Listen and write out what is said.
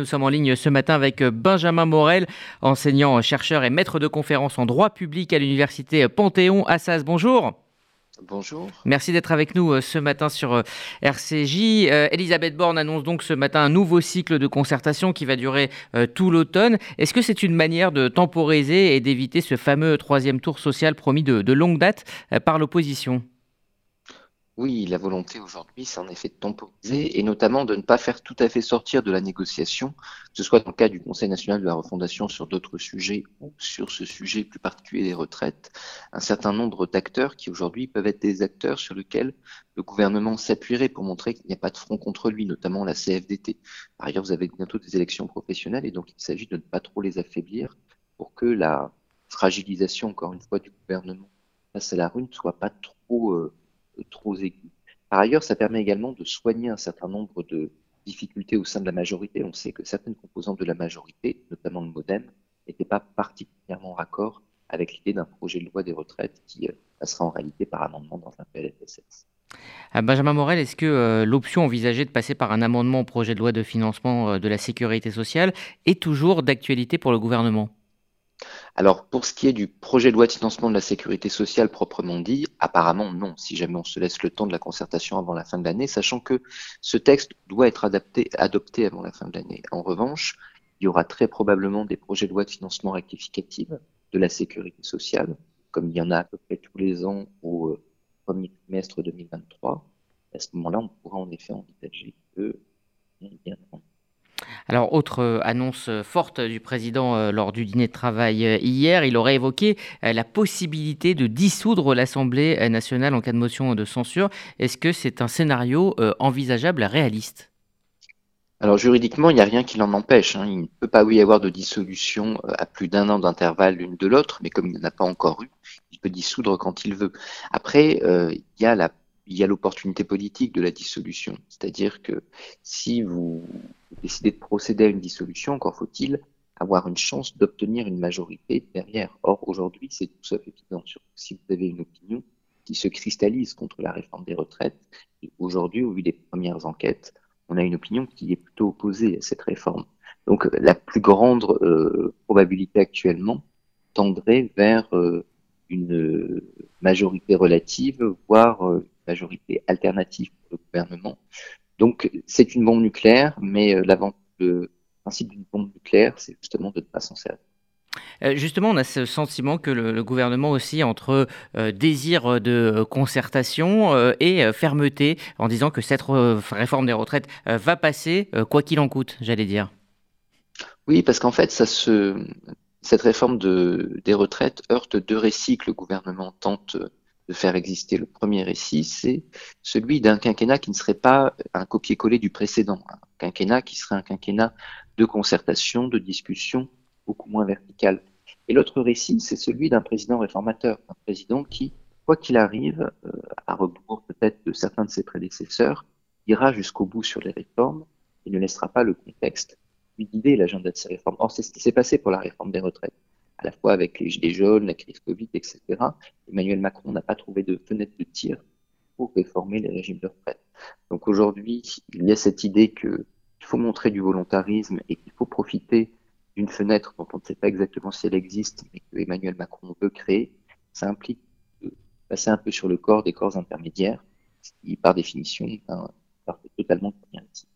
Nous sommes en ligne ce matin avec Benjamin Morel, enseignant, chercheur et maître de conférence en droit public à l'université Panthéon-Assas. Bonjour. Bonjour. Merci d'être avec nous euh, ce matin sur euh, RCJ. Euh, Elisabeth Borne annonce donc ce matin un nouveau cycle de concertation qui va durer tout l'automne. Est-ce que c'est une manière de temporiser et d'éviter ce fameux troisième tour social promis de longue date par l'opposition? Oui, la volonté aujourd'hui, c'est en effet de temporiser et notamment de ne pas faire tout à fait sortir de la négociation, que ce soit dans le cas du Conseil national de la refondation sur d'autres sujets ou sur ce sujet plus particulier des retraites, un certain nombre d'acteurs qui aujourd'hui peuvent être des acteurs sur lesquels le gouvernement s'appuierait pour montrer qu'il n'y a pas de front contre lui, notamment la CFDT. Par ailleurs, vous avez bientôt des élections professionnelles et donc il s'agit de ne pas trop les affaiblir pour que la fragilisation, encore une fois, du gouvernement face à la rue ne soit pas trop... Euh, trop aigu. Par ailleurs, ça permet également de soigner un certain nombre de difficultés au sein de la majorité. On sait que certaines composantes de la majorité, notamment le MoDem, n'étaient pas particulièrement raccord avec l'idée d'un projet de loi des retraites qui euh, passera en réalité par amendement dans un PLFSS. Euh, Benjamin Morel, est-ce que euh, l'option envisagée de passer par un amendement au projet de loi de financement de la sécurité sociale est toujours d'actualité pour le gouvernement? Alors, pour ce qui est du projet de loi de financement de la sécurité sociale proprement dit, apparemment non, si jamais on se laisse le temps de la concertation avant la fin de l'année, sachant que ce texte doit être adapté, adopté avant la fin de l'année. En revanche, il y aura très probablement des projets de loi de financement rectificatifs de la sécurité sociale, comme il y en a à peu près tous les ans au euh, premier trimestre 2023. À ce moment-là, on pourra en effet envisager que alors, autre euh, annonce euh, forte du président euh, lors du dîner de travail hier, il aurait évoqué la possibilité de dissoudre l'Assemblée nationale en cas de motion de censure. Est-ce que c'est un scénario envisageable, réaliste? Alors juridiquement, il n'y a rien qui l'en empêche. Hein. Il ne peut pas y avoir de dissolution à plus d'un an d'intervalle l'une de l'autre, mais comme il n'en a pas encore eu, il peut dissoudre quand il veut. Après, il y a la il y a l'opportunité politique de la dissolution. C'est-à-dire que si vous décidez de procéder à une dissolution, encore faut-il avoir une chance d'obtenir une majorité derrière. Or, aujourd'hui, c'est tout sauf évident. Si vous avez une opinion qui se cristallise contre la réforme des retraites, et aujourd'hui, au vu des premières enquêtes, on a une opinion qui est plutôt opposée à cette réforme. Donc, la plus grande euh, probabilité actuellement tendrait vers euh, une majorité relative, voire euh, majorité alternative pour le gouvernement. Donc c'est une bombe nucléaire, mais euh, le principe d'une bombe nucléaire, c'est justement de ne pas s'en servir. Euh, justement, on a ce sentiment que le, gouvernement aussi entre euh, désir de concertation et fermeté en disant que cette réforme des retraites va passer quoi qu'il en coûte, j'allais dire. Oui, parce qu'en fait, ça se, cette réforme de, des retraites heurte deux récits que le gouvernement tente de faire exister. Le premier récit, c'est celui d'un quinquennat qui ne serait pas un copier-coller du précédent, un quinquennat qui serait un quinquennat de concertation, de discussion, beaucoup moins vertical. Et l'autre récit, c'est celui d'un président réformateur, un président qui, quoi qu'il arrive, euh, à rebours peut-être de certains de ses prédécesseurs, ira jusqu'au bout sur les réformes et ne laissera pas le contexte lui guider l'agenda de ces réformes. Or, c'est ce qui s'est passé pour la réforme des retraites à la fois avec les gilets jaunes, la crise Covid, etc. Emmanuel Macron n'a pas trouvé de fenêtre de tir pour réformer les régimes de retraite. Donc aujourd'hui, il y a cette idée qu'il faut montrer du volontarisme et qu'il faut profiter d'une fenêtre dont on ne sait pas exactement si elle existe, mais que Emmanuel Macron veut créer. Ça implique de passer un peu sur le corps des corps intermédiaires, qui, par définition, est un, totalement ici.